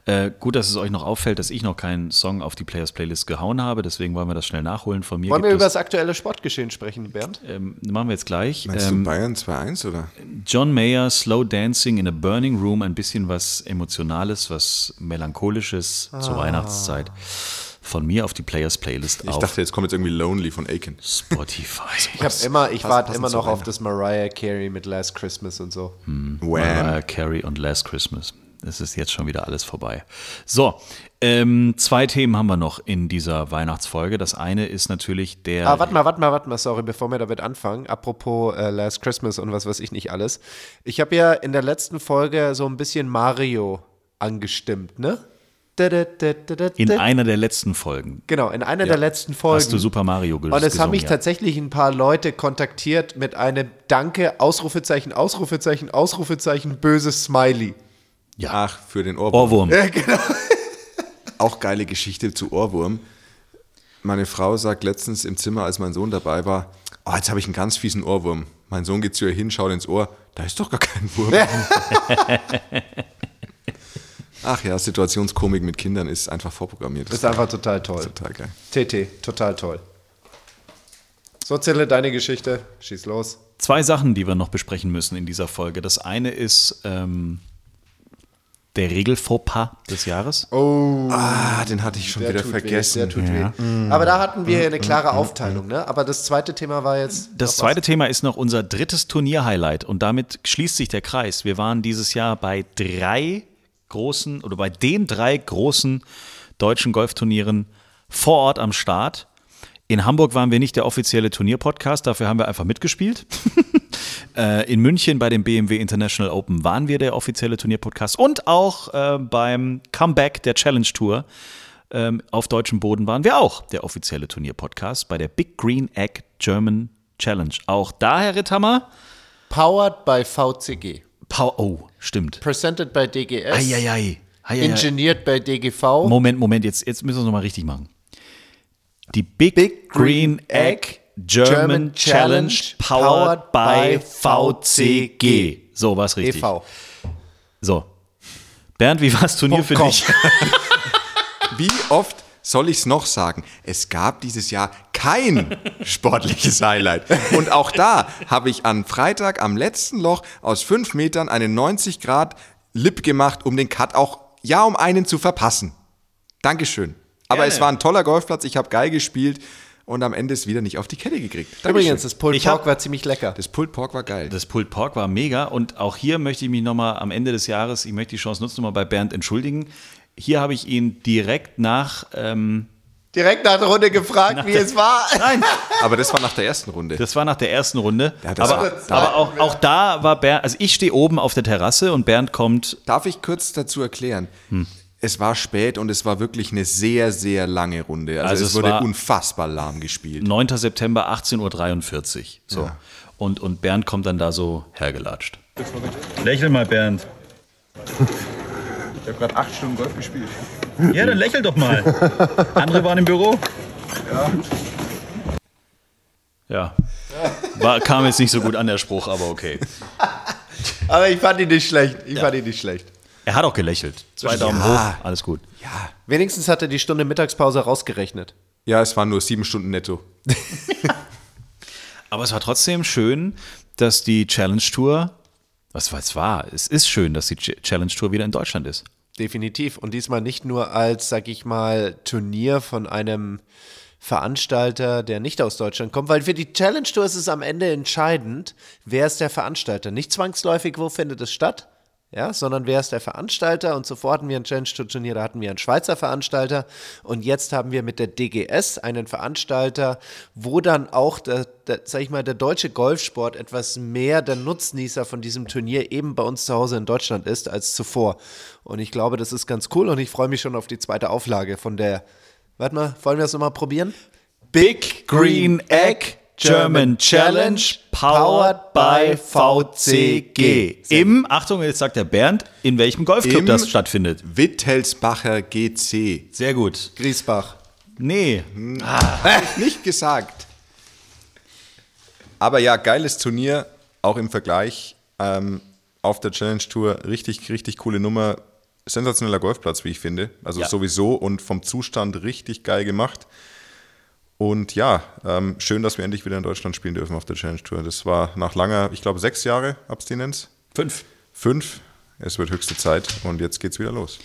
Äh, gut, dass es euch noch auffällt, dass ich noch keinen Song auf die Players Playlist gehauen habe, deswegen wollen wir das schnell nachholen. Von mir Wollen wir über das aktuelle Sportgeschehen sprechen, Bernd? ähm, machen wir jetzt gleich. Meinst Ähm, du Bayern 2-1 oder? John Mayer, Slow Dancing in a Burning Room, ein bisschen was Emotionales, was Melancholisches zur Weihnachtszeit. Von mir auf die Players Playlist Ich auf dachte, jetzt kommt jetzt irgendwie Lonely von Aiken. Spotify. Ich habe immer, ich Pass- warte immer noch auf das Mariah Carey mit Last Christmas und so. Wham. Mariah Carey und Last Christmas. Es ist jetzt schon wieder alles vorbei. So, ähm, zwei Themen haben wir noch in dieser Weihnachtsfolge. Das eine ist natürlich der. Ah, warte mal, warte mal, warte mal, sorry, bevor wir damit anfangen. Apropos äh, Last Christmas und was weiß ich nicht alles. Ich habe ja in der letzten Folge so ein bisschen Mario angestimmt, ne? In einer der letzten Folgen Genau, in einer der letzten Folgen. hast du Super Mario ge Und es haben mich ja. tatsächlich ein paar Leute kontaktiert mit einem Danke, Ausrufezeichen, Ausrufezeichen, Ausrufezeichen, böses Smiley. Ach, für den Ohrwurm. Ohrwurm. Ja, genau. Auch geile Geschichte zu Ohrwurm. Meine Frau sagt letztens im Zimmer, als mein Sohn dabei war, oh, jetzt habe ich einen ganz fiesen Ohrwurm. Mein Sohn geht zu ihr hin, schaut ins Ohr, da ist doch gar kein Wurm. Ach ja, Situationskomik mit Kindern ist einfach vorprogrammiert. Das ist einfach total toll. total geil. TT, total toll. So, Zille, deine Geschichte. Schieß los. Zwei Sachen, die wir noch besprechen müssen in dieser Folge. Das eine ist ähm, der Regelfauxpas des Jahres. Oh. Ah, den hatte ich schon Der wieder tut vergessen. Weh, der tut Ja. weh. Aber da hatten wir eine klare Aufteilung, ne? Aber das zweite Thema war jetzt. Das zweite Thema ist noch unser drittes Turnier-Highlight und damit schließt sich der Kreis. Wir waren dieses Jahr bei drei großen oder bei den drei großen deutschen Golfturnieren vor Ort am Start. In Hamburg waren wir nicht der offizielle Turnierpodcast, dafür haben wir einfach mitgespielt. Äh, in München bei dem BMW International Open waren wir der offizielle Turnierpodcast und auch äh, beim Comeback der Challenge Tour ähm, auf deutschem Boden waren wir auch der offizielle Turnierpodcast bei der Big Green Egg German Challenge. Auch da, Herr Ritthammer. Powered by VCG. Pow oh, stimmt. Presented by DGS. Eieiei. Eieiei. Engineert by DGV. Moment, Moment, jetzt, jetzt müssen wir es nochmal richtig machen. Die Big, Green Egg German, Challenge powered by VCG. So, war's richtig. e.V. So. Bernd, wie war das Turnier für dich? Wie oft soll ich es noch sagen? Es gab dieses Jahr kein sportliches Highlight. Und auch da habe ich an Freitag am letzten Loch aus fünf Metern einen 90 Grad Lip gemacht, um den Cut auch, ja, um einen zu verpassen. Dankeschön. Aber Gerne. es war ein toller Golfplatz, ich habe geil gespielt und am Ende ist wieder nicht auf die Kette gekriegt. Übrigens, das Pulled hab- Pork war ziemlich lecker. Das Pulled Pork war geil. Das Pulled Pork war mega und auch hier möchte ich mich nochmal am Ende des Jahres, ich möchte die Chance nutzen, nochmal bei Bernd entschuldigen. Hier habe ich ihn direkt nach. Ähm, Direkt nach der Runde gefragt, Nach wie der- es war. Nein, Aber das war nach der ersten Runde. das war nach der ersten Runde. Ja, das aber war- aber auch, auch da war Bernd, also ich stehe oben auf der Terrasse und Bernd kommt. Darf ich kurz dazu erklären? Hm. Es war spät und es war wirklich eine sehr, sehr lange Runde. Also, Also es, es wurde war- unfassbar lahm gespielt. 9. September 18.43 Uhr. So. Ja. Und, und Bernd kommt dann da so hergelatscht. Lächel mal, Bernd. Ich habe gerade acht Stunden Golf gespielt. Ja, dann lächel doch mal. Andere waren im Büro. Ja. War, kam jetzt nicht so gut an, der Spruch, aber okay. Aber ich fand ihn nicht schlecht. Ich fand ihn nicht schlecht. Er hat auch gelächelt. Zwei Daumen Ja. hoch, alles gut. Wenigstens hat er die Stunde Mittagspause rausgerechnet. Ja, es waren nur sieben Stunden netto. Aber es war trotzdem schön, dass die Challenge Tour, was was war, es ist schön, dass die Ch- Challenge Tour wieder in Deutschland ist. Definitiv. Und diesmal nicht nur als, sag ich mal, Turnier von einem Veranstalter, der nicht aus Deutschland kommt, weil für die Challenge Tour ist es am Ende entscheidend, wer ist der Veranstalter. Nicht zwangsläufig, wo findet es statt, ja, sondern wer ist der Veranstalter. Und zuvor hatten wir ein Challenge Tour Turnier, da hatten wir einen Schweizer Veranstalter. Und jetzt haben wir mit der DGS einen Veranstalter, wo dann auch, der, der, sag ich mal, der deutsche Golfsport etwas mehr der Nutznießer von diesem Turnier eben bei uns zu Hause in Deutschland ist als zuvor. Und ich glaube, das ist ganz cool und ich freue mich schon auf die zweite Auflage von der. Warte mal, wollen wir das nochmal probieren? Big Green Egg German Challenge powered by VCG. Im, Achtung, jetzt sagt der Bernd, in welchem Golfclub Im das stattfindet. Wittelsbacher GC. Sehr gut. Griesbach. Nee. Nicht gesagt. Aber ja, geiles Turnier, auch im Vergleich ähm, auf der Challenge Tour. Richtig, richtig coole Nummer. Sensationeller Golfplatz, wie ich finde. Also Ja. sowieso und vom Zustand richtig geil gemacht. Und ja, ähm, schön, dass wir endlich wieder in Deutschland spielen dürfen auf der Challenge Tour. Das war nach langer, ich glaube, sechs Jahre Abstinenz. Fünf. Fünf. Es wird höchste Zeit und jetzt geht's wieder los.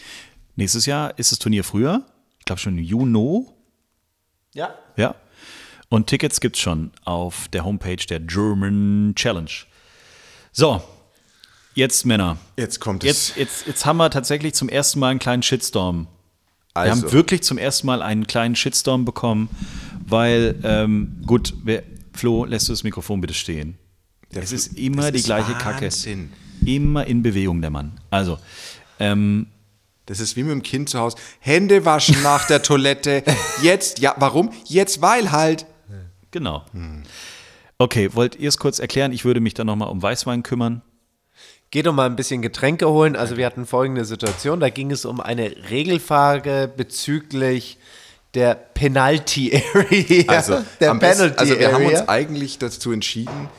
Nächstes Jahr ist das Turnier früher. Ich glaube schon im Juni. Ja. Ja. Und Tickets gibt's schon auf der Homepage der German Challenge. So, jetzt Männer. Jetzt kommt Jetzt, jetzt, jetzt haben wir tatsächlich zum ersten Mal einen kleinen Shitstorm. Wir Also. haben wirklich zum ersten Mal einen kleinen Shitstorm bekommen, weil, ähm, gut, wer, Flo, lässt du das Mikrofon bitte stehen. es ist immer die ist gleiche Kacke. Wahnsinn. Immer in Bewegung, der Mann. Also, ähm, Das ist wie mit dem Kind zu Hause. Hände waschen nach der Toilette. Jetzt, ja, warum? Jetzt, weil halt. Genau. Okay, wollt ihr es kurz erklären? Ich würde mich dann nochmal um Weißwein kümmern. Geht um mal ein bisschen Getränke holen. Also wir hatten folgende Situation. Da ging es um eine Regelfrage bezüglich der Penalty Area. Also, der besten, Penalty also wir haben Area. uns eigentlich dazu entschieden,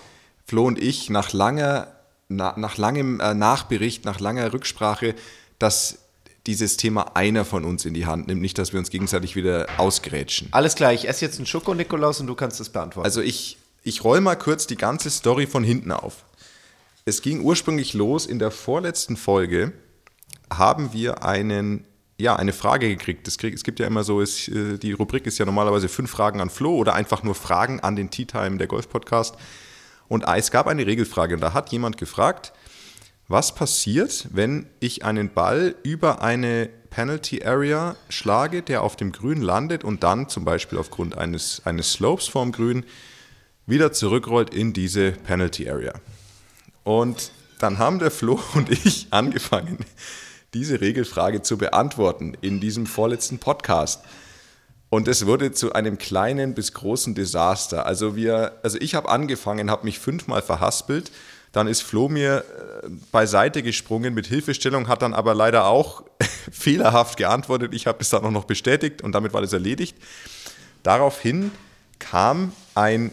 Flo und ich, nach langer, na, nach langem äh, Nachbericht, nach langer Rücksprache, dass dieses Thema einer von uns in die Hand nimmt, nicht, dass wir uns gegenseitig wieder ausgrätschen. Alles klar, ich esse jetzt einen Schoko, Nikolaus, und du kannst es beantworten. Also ich, ich roll mal kurz die ganze Story von hinten auf. Es ging ursprünglich los in der vorletzten Folge, haben wir einen, ja, eine Frage gekriegt. Es, gibt ja immer so, es, äh, die Rubrik ist ja normalerweise fünf Fragen an Flo oder einfach nur Fragen an den Tea Time, der Golf-Podcast. Und es gab eine Regelfrage und da hat jemand gefragt, was passiert, wenn ich einen Ball über eine Penalty Area schlage, der auf dem Grün landet und dann zum Beispiel aufgrund eines, eines Slopes vorm Grün wieder zurückrollt in diese Penalty Area. Und dann haben der Flo und ich angefangen, diese Regelfrage zu beantworten in diesem vorletzten Podcast. Und es wurde zu einem kleinen bis großen Desaster. Also wir, also ich habe angefangen, habe mich fünfmal verhaspelt. Dann ist Flo mir äh, beiseite gesprungen mit Hilfestellung, hat dann aber leider auch fehlerhaft geantwortet. Ich habe es dann auch noch bestätigt und damit war das erledigt. Daraufhin kam ein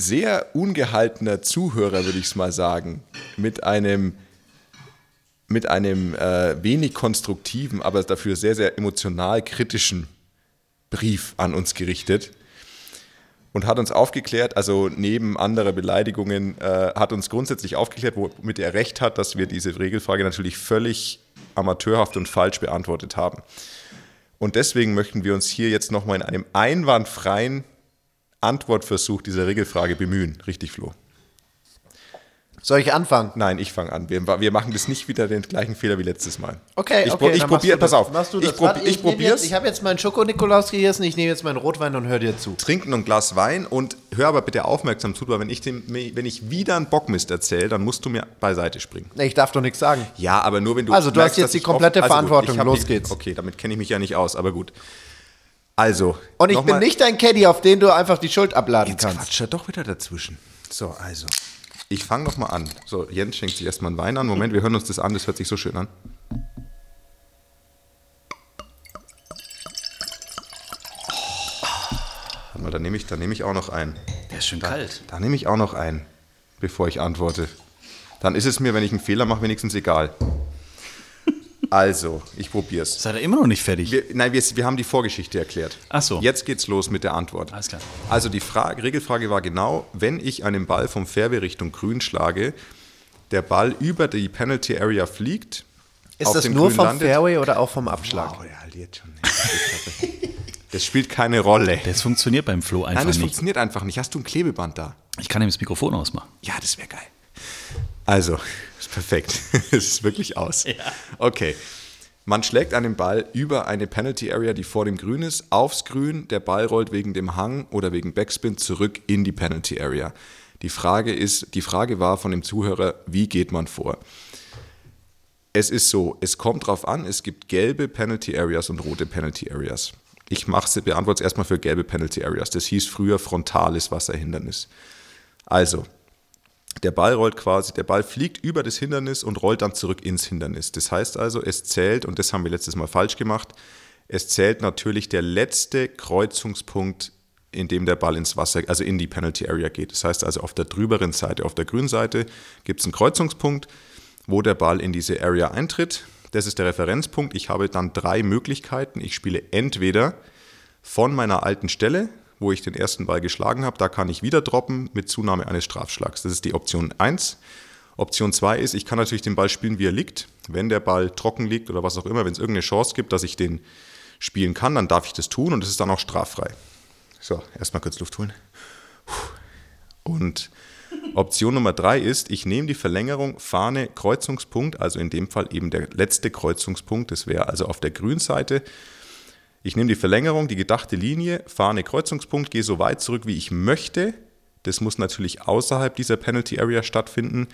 sehr ungehaltener Zuhörer, würde ich es mal sagen, mit einem, mit einem äh, wenig konstruktiven, aber dafür sehr, sehr emotional kritischen Brief an uns gerichtet und hat uns aufgeklärt, also neben anderer Beleidigungen, äh, hat uns grundsätzlich aufgeklärt, womit er recht hat, dass wir diese Regelfrage natürlich völlig amateurhaft und falsch beantwortet haben. Und deswegen möchten wir uns hier jetzt nochmal in einem einwandfreien Antwortversuch dieser Regelfrage bemühen. Richtig, Flo? Soll ich anfangen? Nein, ich fange an. Wir, wir, machen das nicht wieder den gleichen Fehler wie letztes Mal. Okay, ich, okay. Ich probiere, pass auf. Machst du ich das? prob, Warte, ich, ich, probiere jetzt- ich habe jetzt meinen Schoko-Nikolaus gegessen, ich nehme jetzt meinen Rotwein und höre dir zu. Trinken ein Glas Wein und hör aber bitte aufmerksam zu, weil wenn ich, dem, wenn ich wieder einen Bockmist erzähle, dann musst du mir beiseite springen. Nee, ich darf doch nichts sagen. Ja, aber nur wenn du. Also, du merkst, hast jetzt die ich komplette oft- also gut, Verantwortung. ich hab Los die- geht's. Okay, damit kenne ich mich ja nicht aus, aber gut. Also. Und ich bin mal- nicht dein Caddy, auf den du einfach die Schuld abladen Jetzt kannst. quatscht er doch wieder dazwischen. So, also. Ich fange noch mal an. So, Jens schenkt sich erstmal einen Wein an. Moment, wir hören uns das an, das hört sich so schön an. Warte mal, da nehme ich, da nehme ich auch noch einen. Der ist schön da, kalt. Da nehme ich auch noch einen, bevor ich antworte. Dann ist es mir, wenn ich einen Fehler mache, wenigstens egal. Also, ich probiere es. Seid ihr immer noch nicht fertig? Wir, nein, wir, wir haben die Vorgeschichte erklärt. Ach so. Jetzt geht's los mit der Antwort. Alles klar. Also die Frage, Regelfrage war genau, wenn ich einen Ball vom Fairway Richtung Grün schlage, der Ball über die Penalty Area fliegt. Ist auf das dem nur Grün vom landet- Fairway oder auch vom Abschlag? Wow, der jetzt schon. Das spielt keine Rolle. Das funktioniert beim Flo einfach Nein, das nicht. funktioniert einfach nicht. Hast du ein Klebeband da? Ich kann ihm das Mikrofon ausmachen. Ja, das wäre geil. Also, perfekt. Es ist wirklich aus. Okay. Man schlägt einen Ball über eine Penalty Area, die vor dem Grün ist, aufs Grün. Der Ball rollt wegen dem Hang oder wegen Backspin zurück in die Penalty Area. Die Frage ist, die Frage war von dem Zuhörer, wie geht man vor? Es ist so, es kommt drauf an, es gibt gelbe Penalty Areas und rote Penalty Areas. Ich mache beantworte es erstmal für gelbe Penalty Areas. Das hieß früher frontales Wasserhindernis. Also, der Ball rollt quasi, der Ball fliegt über das Hindernis und rollt dann zurück ins Hindernis. Das heißt also, es zählt, und das haben wir letztes Mal falsch gemacht, es zählt natürlich der letzte Kreuzungspunkt, in dem der Ball ins Wasser, also in die Penalty Area geht. Das heißt also, auf der drüberen Seite, auf der grünen Seite, gibt es einen Kreuzungspunkt, wo der Ball in diese Area eintritt. Das ist der Referenzpunkt. Ich habe dann drei Möglichkeiten. Ich spiele entweder von meiner alten Stelle, wo ich den ersten Ball geschlagen habe, da kann ich wieder droppen mit Zunahme eines Strafschlags. Das ist die Option 1. Option 2 ist, ich kann natürlich den Ball spielen, wie er liegt. Wenn der Ball trocken liegt oder was auch immer, wenn es irgendeine Chance gibt, dass ich den spielen kann, dann darf ich das tun und es ist dann auch straffrei. So, erstmal kurz Luft holen. Und Option Nummer drei ist, ich nehme die Verlängerung Fahne Kreuzungspunkt, also in dem Fall eben der letzte Kreuzungspunkt, das wäre also auf der Grünseite. Ich nehme die Verlängerung, die gedachte Linie, Fahne Kreuzungspunkt, gehe so weit zurück, wie ich möchte. Das muss natürlich außerhalb dieser Penalty Area stattfinden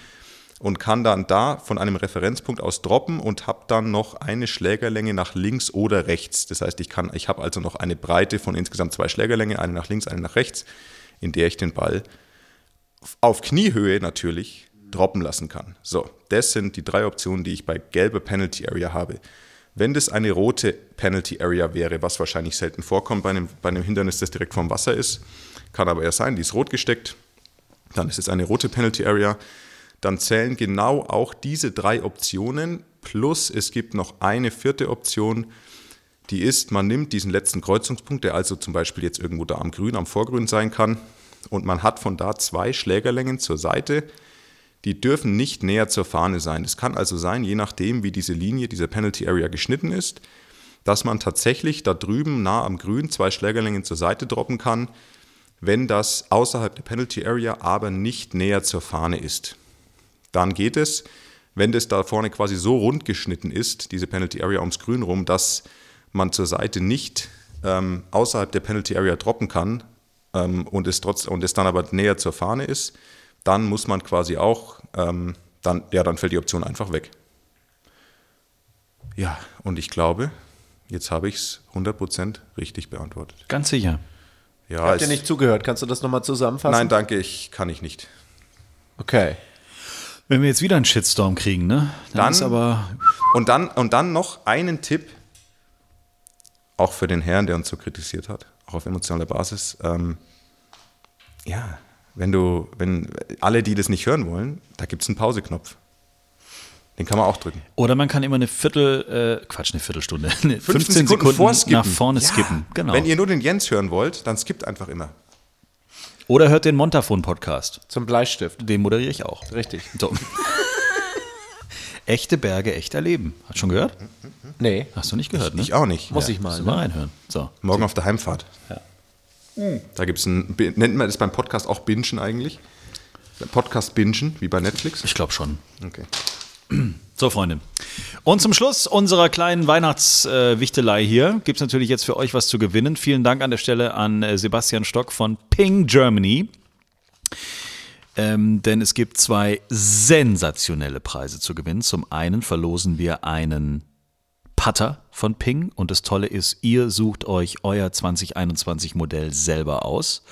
und kann dann da von einem Referenzpunkt aus droppen und habe dann noch eine Schlägerlänge nach links oder rechts. Das heißt, ich, kann, ich habe also noch eine Breite von insgesamt zwei Schlägerlänge, eine nach links, eine nach rechts, in der ich den Ball auf Kniehöhe natürlich droppen lassen kann. So, das sind die drei Optionen, die ich bei gelber Penalty Area habe. Wenn das eine rote Penalty Area wäre, was wahrscheinlich selten vorkommt bei einem, bei einem Hindernis, das direkt vom Wasser ist, kann aber ja sein, die ist rot gesteckt, dann ist es eine rote Penalty Area, dann zählen genau auch diese drei Optionen, plus es gibt noch eine vierte Option, die ist, man nimmt diesen letzten Kreuzungspunkt, der also zum Beispiel jetzt irgendwo da am Grün, am Vorgrün sein kann, und man hat von da zwei Schlägerlängen zur Seite, die dürfen nicht näher zur Fahne sein. Es kann also sein, je nachdem, wie diese Linie, diese Penalty Area geschnitten ist, dass man tatsächlich da drüben nah am Grün zwei Schlägerlängen zur Seite droppen kann, wenn das außerhalb der Penalty Area aber nicht näher zur Fahne ist. Dann geht es, wenn das da vorne quasi so rund geschnitten ist, diese Penalty Area ums Grün rum, dass man zur Seite nicht ähm, außerhalb der Penalty Area droppen kann ähm, und, es trotz, und es dann aber näher zur Fahne ist, dann muss man quasi auch, ähm, dann, ja, dann fällt die Option einfach weg. Ja, und ich glaube, jetzt habe ich es 100% richtig beantwortet. Ganz sicher. Ja, Habt ihr es- nicht zugehört? Kannst du das nochmal zusammenfassen? Nein, danke, ich kann ich nicht. Okay. Wenn wir jetzt wieder einen Shitstorm kriegen, ne? Dann, Dann- ist aber. Und dann, und dann noch einen Tipp, auch für den Herrn, der uns so kritisiert hat, auch auf emotionaler Basis. Ähm, ja, wenn du, wenn alle, die das nicht hören wollen, da gibt es einen Pauseknopf. Den kann man auch drücken. Oder man kann immer eine Viertel, äh, Quatsch, eine Viertelstunde, eine 15 Sekunden Sekunden, nach vorne Ja. skippen. Genau. Wenn ihr nur den Jens hören wollt, dann skippt einfach immer. Oder hört den Montafon-Podcast. Zum Bleistift. Den moderiere ich auch. Richtig. So. echte Berge, echter Leben. Hast du schon gehört? Nee. Hast du nicht gehört, ne? Ich auch nicht. Muss ich mal, ne? mal reinhören. So. Morgen auf der Heimfahrt. Da gibt es ein, nennt man das beim Podcast auch Bingen eigentlich? Podcast Bingen, wie bei Netflix? Ich glaube schon. Okay. So, Freunde. Und zum Schluss unserer kleinen Weihnachtswichtelei hier gibt es natürlich jetzt für euch was zu gewinnen. Vielen Dank an der Stelle an äh, Sebastian Stock von Ping Germany. Ähm, denn es gibt zwei sensationelle Preise zu gewinnen. Zum einen verlosen wir einen Putter von Ping und das Tolle ist, ihr sucht euch euer 2021 Modell selber aus.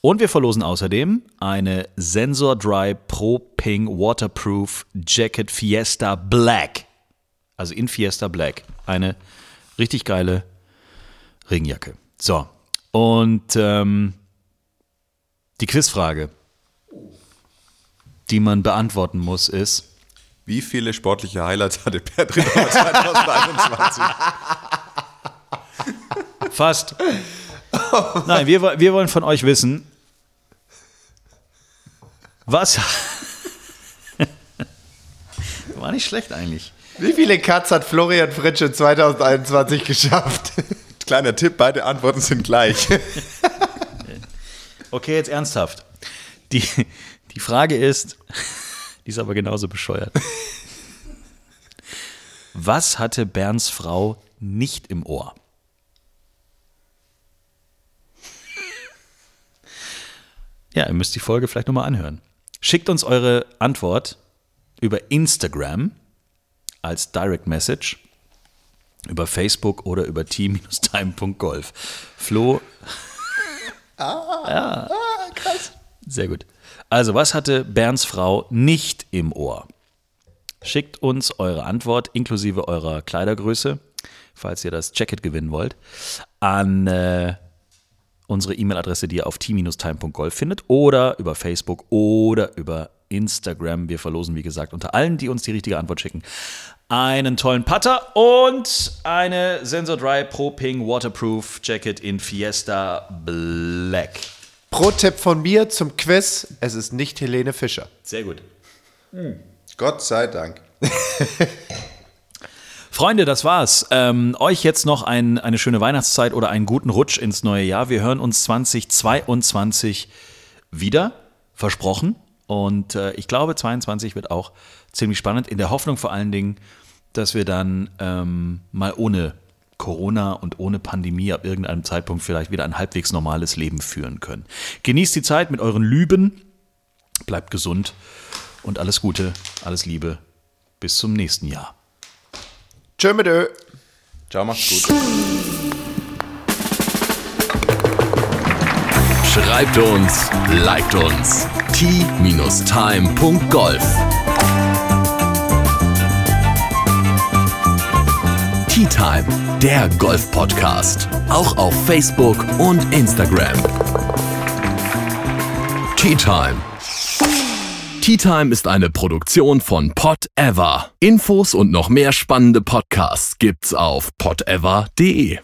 Und wir verlosen außerdem eine Sensor Dry Pro Ping Waterproof Jacket Fiesta Black. Also in Fiesta Black. Eine richtig geile Regenjacke. So. Und ähm, die Quizfrage, die man beantworten muss, ist: Wie viele sportliche Highlights hatte Rittauer 2021? Fast. Nein, wir, wir wollen von euch wissen, was. War nicht schlecht eigentlich. Wie viele Cuts hat Florian Fritsche 2021 geschafft? Kleiner Tipp, beide Antworten sind gleich. Okay, jetzt ernsthaft. Die, die Frage ist, die ist aber genauso bescheuert. Was hatte Bernds Frau nicht im Ohr? Ja, ihr müsst die Folge vielleicht nochmal anhören. Schickt uns eure Antwort über Instagram als Direct Message, über Facebook oder über team-time.golf. Flo Ah, krass. Sehr gut. Also, was hatte Bernds Frau nicht im Ohr? Schickt uns eure Antwort inklusive eurer Kleidergröße, falls ihr das Jacket gewinnen wollt, an äh, unsere E-Mail-Adresse, die ihr auf t-time.golf findet oder über Facebook oder über Instagram. Wir verlosen, wie gesagt, unter allen, die uns die richtige Antwort schicken, einen tollen Putter und eine Sensor Dry Pro Ping Waterproof Jacket in Fiesta Black. Pro-Tipp von mir zum Quiz: Es ist nicht Helene Fischer. Sehr gut. Gott sei Dank. Freunde, das war's. Ähm, euch jetzt noch ein, eine schöne Weihnachtszeit oder einen guten Rutsch ins neue Jahr. Wir hören uns 2022 wieder, versprochen. Und äh, ich glaube, 22 wird auch ziemlich spannend. In der Hoffnung vor allen Dingen, dass wir dann ähm, mal ohne Corona und ohne Pandemie ab irgendeinem Zeitpunkt vielleicht wieder ein halbwegs normales Leben führen können. Genießt die Zeit mit euren Lüben, bleibt gesund und alles Gute, alles Liebe. Bis zum nächsten Jahr. Tschö mit Ö. Ciao, macht's gut. Schreibt uns, liked uns. t-time.golf Tea Time, der Golf-Podcast. Auch auf Facebook und Instagram. Tea Time. Tea Time ist eine Produktion von Pot Ever. Infos und noch mehr spannende Podcasts gibt's auf potever.de.